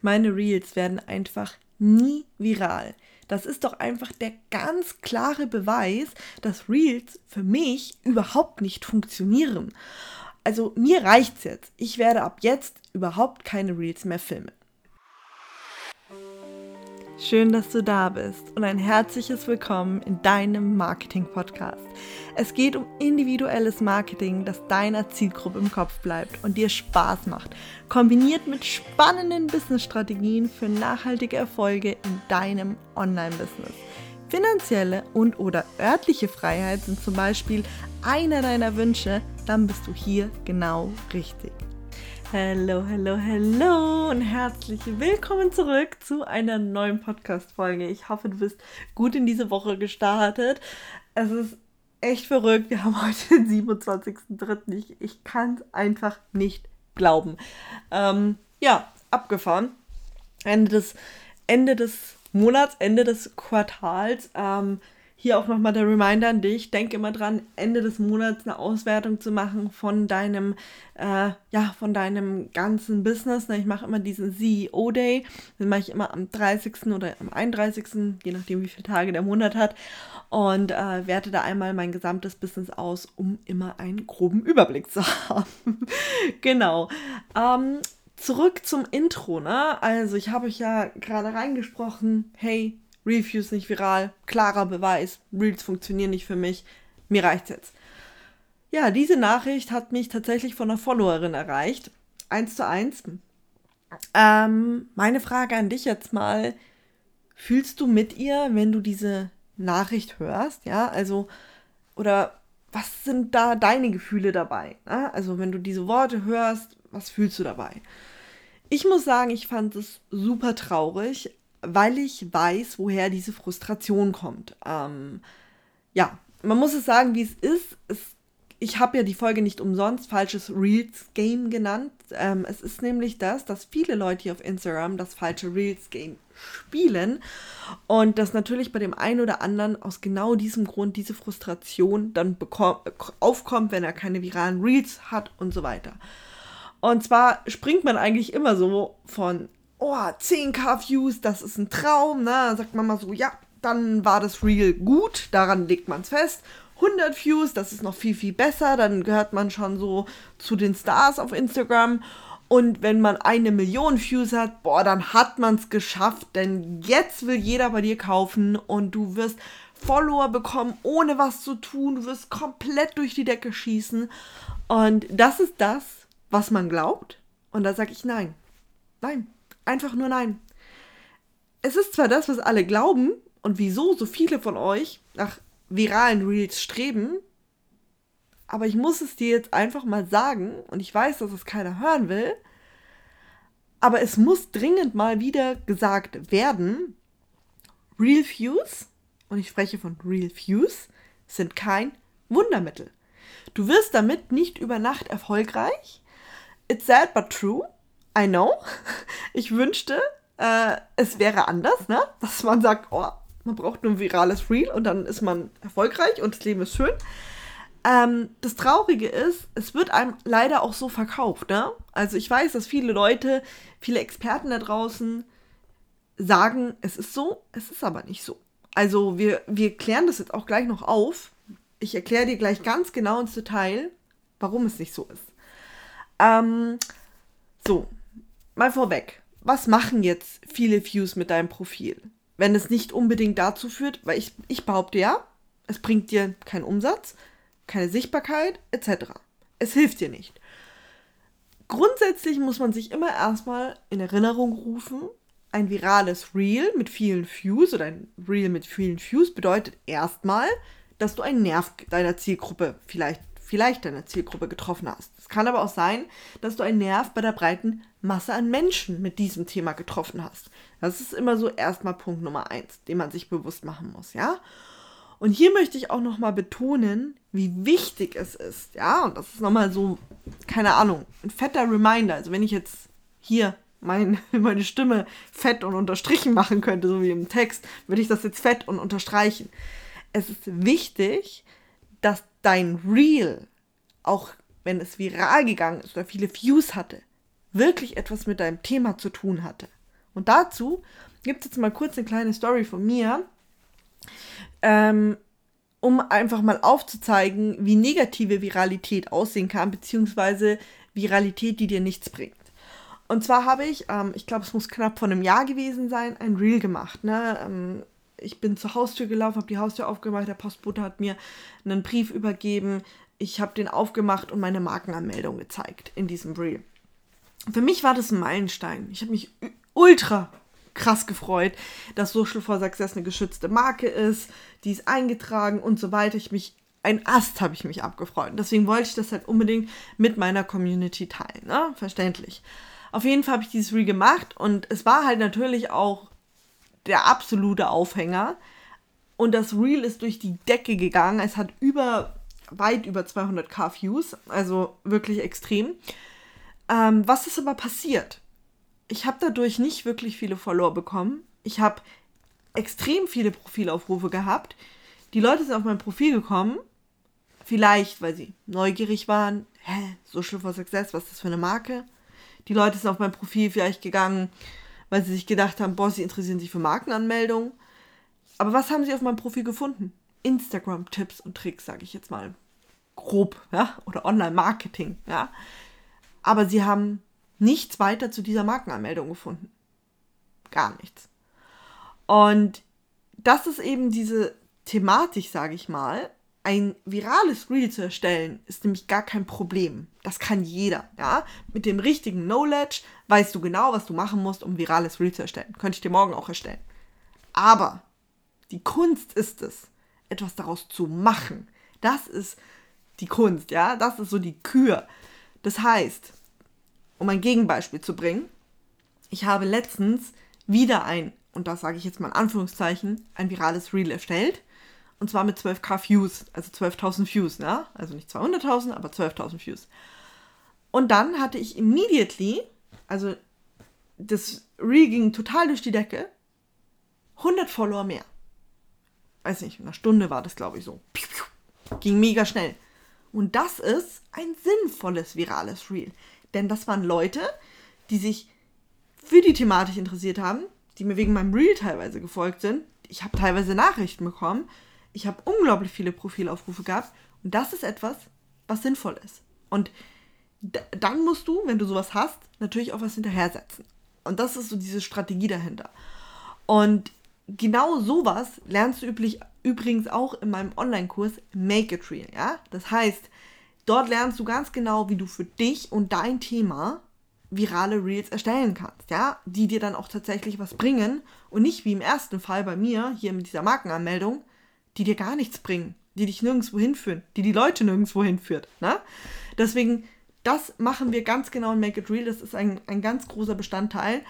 meine Reels werden einfach nie viral. Das ist doch einfach der ganz klare Beweis, dass Reels für mich überhaupt nicht funktionieren. Also mir reicht's jetzt. Ich werde ab jetzt überhaupt keine Reels mehr filmen. Schön, dass du da bist und ein herzliches Willkommen in deinem Marketing-Podcast. Es geht um individuelles Marketing, das deiner Zielgruppe im Kopf bleibt und dir Spaß macht, kombiniert mit spannenden Business-Strategien für nachhaltige Erfolge in deinem Online-Business. Finanzielle und oder örtliche Freiheit sind zum Beispiel einer deiner Wünsche, dann bist du hier genau richtig. Hallo, hallo, hallo und herzlich willkommen zurück zu einer neuen Podcast-Folge. Ich hoffe, du bist gut in diese Woche gestartet. Es ist echt verrückt. Wir haben heute den 27.03. Ich, ich kann es einfach nicht glauben. Ähm, ja, abgefahren. Ende des, Ende des Monats, Ende des Quartals. Ähm, hier auch nochmal der Reminder an dich. Denk immer dran, Ende des Monats eine Auswertung zu machen von deinem, äh, ja, von deinem ganzen Business. Ich mache immer diesen CEO-Day. Den mache ich immer am 30. oder am 31., je nachdem, wie viele Tage der Monat hat. Und äh, werte da einmal mein gesamtes Business aus, um immer einen groben Überblick zu haben. genau. Ähm, zurück zum Intro, ne? Also ich habe euch ja gerade reingesprochen, hey, Reviews nicht viral, klarer Beweis, Reels funktionieren nicht für mich, mir reicht's jetzt. Ja, diese Nachricht hat mich tatsächlich von einer Followerin erreicht. Eins zu eins. Ähm, meine Frage an dich jetzt mal: Fühlst du mit ihr, wenn du diese Nachricht hörst? Ja, also, oder was sind da deine Gefühle dabei? Ne? Also, wenn du diese Worte hörst, was fühlst du dabei? Ich muss sagen, ich fand es super traurig, weil ich weiß, woher diese Frustration kommt. Ähm, ja, man muss es sagen, wie es ist. Es, ich habe ja die Folge nicht umsonst falsches Reels Game genannt. Ähm, es ist nämlich das, dass viele Leute hier auf Instagram das falsche Reels Game spielen und dass natürlich bei dem einen oder anderen aus genau diesem Grund diese Frustration dann aufkommt, wenn er keine viralen Reels hat und so weiter. Und zwar springt man eigentlich immer so von oh, 10k Views, das ist ein Traum, ne? Sagt man mal so, ja, dann war das Reel gut, daran legt man es fest. 100 Views, das ist noch viel, viel besser, dann gehört man schon so zu den Stars auf Instagram. Und wenn man eine Million Views hat, boah, dann hat man es geschafft, denn jetzt will jeder bei dir kaufen und du wirst Follower bekommen, ohne was zu tun. Du wirst komplett durch die Decke schießen. Und das ist das, was man glaubt. Und da sage ich nein. Nein, Einfach nur nein. Es ist zwar das, was alle glauben und wieso so viele von euch nach viralen Reels streben, aber ich muss es dir jetzt einfach mal sagen und ich weiß, dass es keiner hören will, aber es muss dringend mal wieder gesagt werden, Real Views, und ich spreche von Real Views, sind kein Wundermittel. Du wirst damit nicht über Nacht erfolgreich. It's sad but true. I know. Ich wünschte, äh, es wäre anders, ne? Dass man sagt, oh, man braucht nur ein virales Reel und dann ist man erfolgreich und das Leben ist schön. Ähm, das Traurige ist, es wird einem leider auch so verkauft, ne? Also ich weiß, dass viele Leute, viele Experten da draußen sagen, es ist so, es ist aber nicht so. Also wir, wir klären das jetzt auch gleich noch auf. Ich erkläre dir gleich ganz genau ins Detail, warum es nicht so ist. Ähm, so, mal vorweg, was machen jetzt viele Views mit deinem Profil? Wenn es nicht unbedingt dazu führt, weil ich, ich behaupte ja, es bringt dir keinen Umsatz, keine Sichtbarkeit etc. Es hilft dir nicht. Grundsätzlich muss man sich immer erstmal in Erinnerung rufen, ein virales Reel mit vielen Views oder ein Reel mit vielen Views bedeutet erstmal, dass du einen Nerv deiner Zielgruppe vielleicht vielleicht deine Zielgruppe getroffen hast. Es kann aber auch sein, dass du einen Nerv bei der breiten Masse an Menschen mit diesem Thema getroffen hast. Das ist immer so erstmal Punkt Nummer eins, den man sich bewusst machen muss, ja. Und hier möchte ich auch nochmal betonen, wie wichtig es ist, ja. Und das ist nochmal so, keine Ahnung, ein fetter Reminder. Also wenn ich jetzt hier mein, meine Stimme fett und unterstrichen machen könnte, so wie im Text, würde ich das jetzt fett und unterstreichen. Es ist wichtig, dass dein Reel, auch wenn es viral gegangen ist oder viele Views hatte, wirklich etwas mit deinem Thema zu tun hatte. Und dazu gibt es jetzt mal kurz eine kleine Story von mir, ähm, um einfach mal aufzuzeigen, wie negative Viralität aussehen kann, beziehungsweise Viralität, die dir nichts bringt. Und zwar habe ich, ähm, ich glaube, es muss knapp vor einem Jahr gewesen sein, ein Reel gemacht. Ne? Ähm, ich bin zur Haustür gelaufen, habe die Haustür aufgemacht, der Postbote hat mir einen Brief übergeben. Ich habe den aufgemacht und meine Markenanmeldung gezeigt in diesem Reel. Für mich war das ein Meilenstein. Ich habe mich ultra krass gefreut, dass Social for Success eine geschützte Marke ist, die ist eingetragen und so weiter. Ich mich, ein Ast habe ich mich abgefreut. Deswegen wollte ich das halt unbedingt mit meiner Community teilen. Ne? Verständlich. Auf jeden Fall habe ich dieses Reel gemacht und es war halt natürlich auch der absolute Aufhänger. Und das Reel ist durch die Decke gegangen. Es hat über, weit über 200k Views, also wirklich extrem. Ähm, was ist aber passiert? Ich habe dadurch nicht wirklich viele Follower bekommen. Ich habe extrem viele Profilaufrufe gehabt. Die Leute sind auf mein Profil gekommen. Vielleicht, weil sie neugierig waren. Hä, Social for Success, was ist das für eine Marke? Die Leute sind auf mein Profil vielleicht gegangen, weil sie sich gedacht haben, boah, sie interessieren sich für Markenanmeldungen. Aber was haben sie auf meinem Profil gefunden? Instagram-Tipps und Tricks, sage ich jetzt mal grob, ja, oder Online-Marketing, ja. Aber sie haben nichts weiter zu dieser Markenanmeldung gefunden. Gar nichts. Und das ist eben diese Thematik, sage ich mal. Ein virales Reel zu erstellen, ist nämlich gar kein Problem. Das kann jeder, ja. Mit dem richtigen Knowledge weißt du genau, was du machen musst, um virales Reel zu erstellen. Könnte ich dir morgen auch erstellen. Aber die Kunst ist es, etwas daraus zu machen. Das ist die Kunst, ja. Das ist so die Kür. Das heißt, um ein Gegenbeispiel zu bringen, ich habe letztens wieder ein, und das sage ich jetzt mal in Anführungszeichen, ein virales Reel erstellt. Und zwar mit 12k Views, also 12.000 Views, ne? Also nicht 200.000, aber 12.000 Views. Und dann hatte ich immediately, also das Reel ging total durch die Decke, 100 Follower mehr. Weiß nicht, in einer Stunde war das, glaube ich, so. Ging mega schnell. Und das ist ein sinnvolles virales Reel. Denn das waren Leute, die sich für die Thematik interessiert haben, die mir wegen meinem Reel teilweise gefolgt sind. Ich habe teilweise Nachrichten bekommen. Ich habe unglaublich viele Profilaufrufe gehabt. Und das ist etwas, was sinnvoll ist. Und dann musst du, wenn du sowas hast, natürlich auch was hinterhersetzen. Und das ist so diese Strategie dahinter. Und genau sowas lernst du üblich, übrigens auch in meinem Online-Kurs Make It Real. Ja? Das heißt, Dort lernst du ganz genau, wie du für dich und dein Thema virale Reels erstellen kannst, ja, die dir dann auch tatsächlich was bringen und nicht wie im ersten Fall bei mir hier mit dieser Markenanmeldung, die dir gar nichts bringen, die dich nirgendwo hinführen, die die Leute nirgendwo hinführt, ne? Deswegen, das machen wir ganz genau in Make It Real, das ist ein, ein ganz großer Bestandteil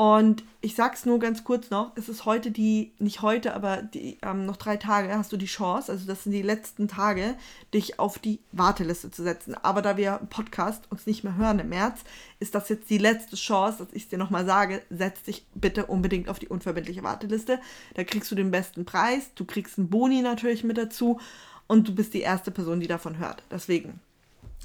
und ich sag's nur ganz kurz noch, es ist heute die, nicht heute, aber die, ähm, noch drei Tage hast du die Chance, also das sind die letzten Tage, dich auf die Warteliste zu setzen. Aber da wir im Podcast uns nicht mehr hören im März, ist das jetzt die letzte Chance, dass ich es dir nochmal sage, setz dich bitte unbedingt auf die unverbindliche Warteliste. Da kriegst du den besten Preis, du kriegst einen Boni natürlich mit dazu und du bist die erste Person, die davon hört. Deswegen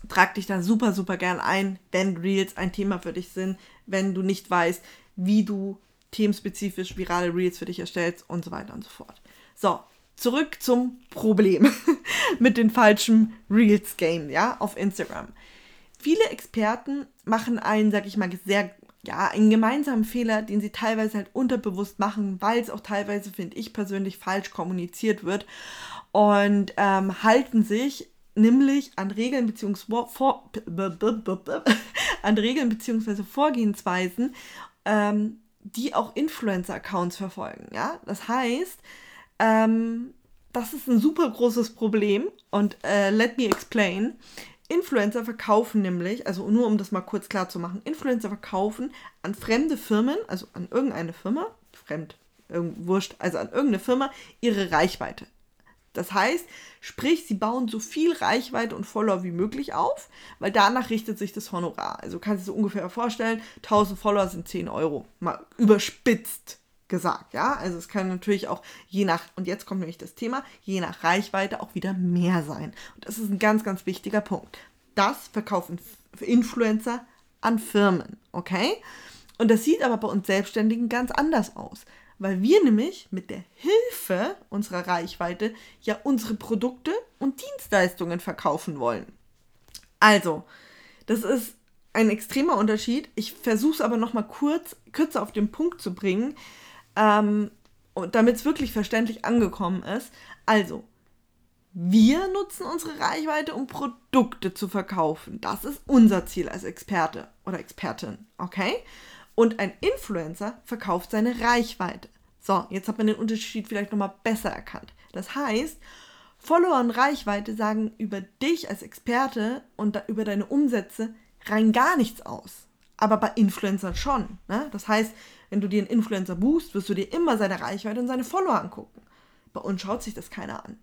trag dich da super, super gern ein, wenn Reels ein Thema für dich sind, wenn du nicht weißt, wie du themenspezifisch virale Reels für dich erstellst und so weiter und so fort. So, zurück zum Problem mit den falschen Reels-Game, ja, auf Instagram. Viele Experten machen einen, sag ich mal, sehr, ja, einen gemeinsamen Fehler, den sie teilweise halt unterbewusst machen, weil es auch teilweise, finde ich persönlich, falsch kommuniziert wird und ähm, halten sich nämlich an Regeln bzw. Vor, an Regeln bzw. Vorgehensweisen ähm, die auch Influencer-Accounts verfolgen. Ja? Das heißt, ähm, das ist ein super großes Problem und äh, let me explain. Influencer verkaufen nämlich, also nur um das mal kurz klar zu machen, Influencer verkaufen an fremde Firmen, also an irgendeine Firma, fremd, wurscht, also an irgendeine Firma, ihre Reichweite. Das heißt, sprich, sie bauen so viel Reichweite und Follower wie möglich auf, weil danach richtet sich das Honorar. Also kannst du dir ungefähr vorstellen, 1000 Follower sind 10 Euro. Mal überspitzt gesagt, ja. Also es kann natürlich auch je nach, und jetzt kommt nämlich das Thema, je nach Reichweite auch wieder mehr sein. Und das ist ein ganz, ganz wichtiger Punkt. Das verkaufen Influencer an Firmen, okay? Und das sieht aber bei uns Selbstständigen ganz anders aus, weil wir nämlich mit der Hilfe unserer Reichweite ja unsere Produkte und Dienstleistungen verkaufen wollen. Also, das ist ein extremer Unterschied. Ich versuche es aber noch mal kurz, kürzer auf den Punkt zu bringen, ähm, damit es wirklich verständlich angekommen ist. Also, wir nutzen unsere Reichweite, um Produkte zu verkaufen. Das ist unser Ziel als Experte oder Expertin, okay? Und ein Influencer verkauft seine Reichweite. So, jetzt hat man den Unterschied vielleicht nochmal besser erkannt. Das heißt, Follower und Reichweite sagen über dich als Experte und über deine Umsätze rein gar nichts aus. Aber bei Influencern schon. Ne? Das heißt, wenn du dir einen Influencer buchst, wirst du dir immer seine Reichweite und seine Follower angucken. Bei uns schaut sich das keiner an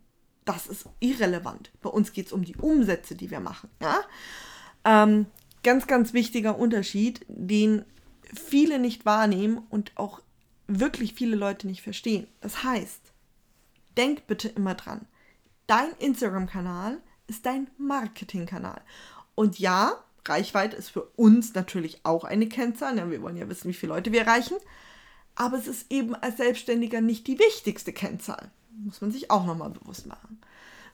das ist irrelevant. Bei uns geht es um die Umsätze, die wir machen. Ja? Ähm, ganz, ganz wichtiger Unterschied, den viele nicht wahrnehmen und auch wirklich viele Leute nicht verstehen. Das heißt, denk bitte immer dran, dein Instagram-Kanal ist dein Marketing-Kanal. Und ja, Reichweite ist für uns natürlich auch eine Kennzahl. Ja, wir wollen ja wissen, wie viele Leute wir erreichen. Aber es ist eben als Selbstständiger nicht die wichtigste Kennzahl. Muss man sich auch nochmal bewusst machen.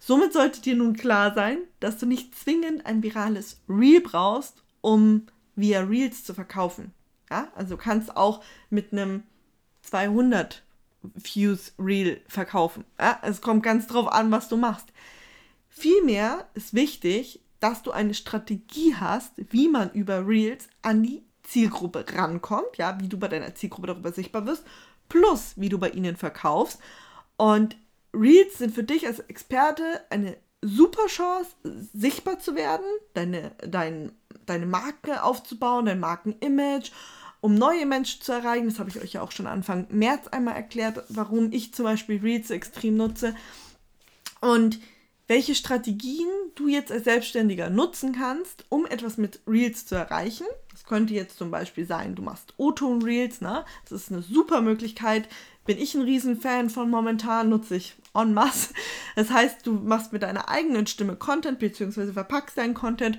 Somit sollte dir nun klar sein, dass du nicht zwingend ein virales Reel brauchst, um via Reels zu verkaufen. Ja? Also du kannst auch mit einem 200 Views Reel verkaufen. Ja? Es kommt ganz drauf an, was du machst. Vielmehr ist wichtig, dass du eine Strategie hast, wie man über Reels an die Zielgruppe rankommt, ja, wie du bei deiner Zielgruppe darüber sichtbar wirst, plus wie du bei ihnen verkaufst und Reels sind für dich als Experte eine super Chance, sichtbar zu werden, deine, dein, deine Marke aufzubauen, dein Markenimage, um neue Menschen zu erreichen. Das habe ich euch ja auch schon Anfang März einmal erklärt, warum ich zum Beispiel Reels extrem nutze. Und welche Strategien du jetzt als Selbstständiger nutzen kannst, um etwas mit Reels zu erreichen. Das könnte jetzt zum Beispiel sein, du machst O-Ton-Reels, ne? Das ist eine super Möglichkeit, bin ich ein Riesenfan von momentan, nutze ich en masse. Das heißt, du machst mit deiner eigenen Stimme Content, beziehungsweise verpackst deinen Content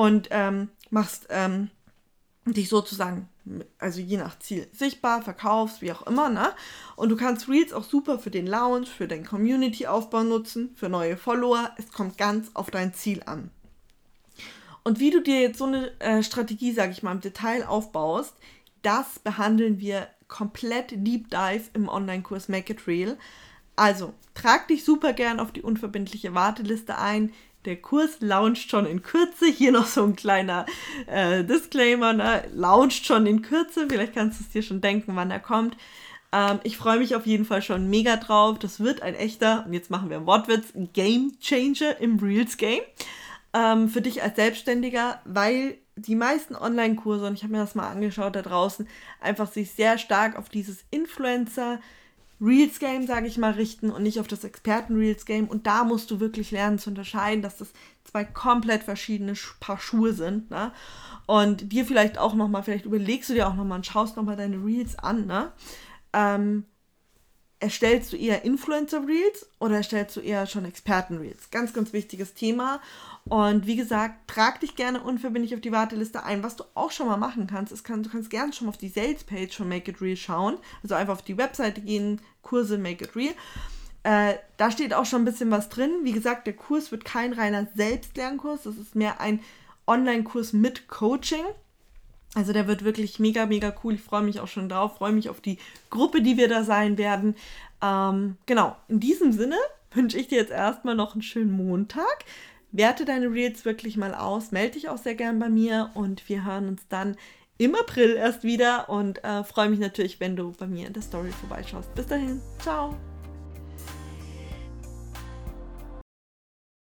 und ähm, machst ähm, dich sozusagen, also je nach Ziel, sichtbar, verkaufst, wie auch immer, ne? Und du kannst Reels auch super für den Lounge, für deinen Community-Aufbau nutzen, für neue Follower. Es kommt ganz auf dein Ziel an. Und wie du dir jetzt so eine äh, Strategie, sage ich mal, im Detail aufbaust, das behandeln wir komplett Deep Dive im Online-Kurs Make It Real. Also, trag dich super gern auf die unverbindliche Warteliste ein. Der Kurs launcht schon in Kürze. Hier noch so ein kleiner äh, Disclaimer, ne? Launcht schon in Kürze. Vielleicht kannst du es dir schon denken, wann er kommt. Ähm, ich freue mich auf jeden Fall schon mega drauf. Das wird ein echter, und jetzt machen wir einen Wortwitz, Game Changer im Reels Game. Ähm, für dich als Selbstständiger, weil die meisten Online-Kurse, und ich habe mir das mal angeschaut da draußen, einfach sich sehr stark auf dieses Influencer- Reels Game, sage ich mal, richten und nicht auf das Experten Reels Game. Und da musst du wirklich lernen zu unterscheiden, dass das zwei komplett verschiedene Paar Schuhe sind. Ne? Und dir vielleicht auch nochmal, vielleicht überlegst du dir auch nochmal und schaust nochmal deine Reels an. Ne? Ähm, erstellst du eher Influencer Reels oder erstellst du eher schon Experten Reels? Ganz, ganz wichtiges Thema. Und wie gesagt, trag dich gerne unverbindlich auf die Warteliste ein. Was du auch schon mal machen kannst, ist, du kannst gerne schon mal auf die Sales Page von Make It Real schauen. Also einfach auf die Webseite gehen, Kurse Make It Real. Äh, da steht auch schon ein bisschen was drin. Wie gesagt, der Kurs wird kein reiner Selbstlernkurs. Das ist mehr ein Online-Kurs mit Coaching. Also der wird wirklich mega, mega cool. Ich freue mich auch schon drauf, freue mich auf die Gruppe, die wir da sein werden. Ähm, genau, in diesem Sinne wünsche ich dir jetzt erstmal noch einen schönen Montag. Werte deine Reels wirklich mal aus, melde dich auch sehr gern bei mir und wir hören uns dann im April erst wieder und äh, freue mich natürlich, wenn du bei mir in der Story vorbeischaust. Bis dahin, ciao!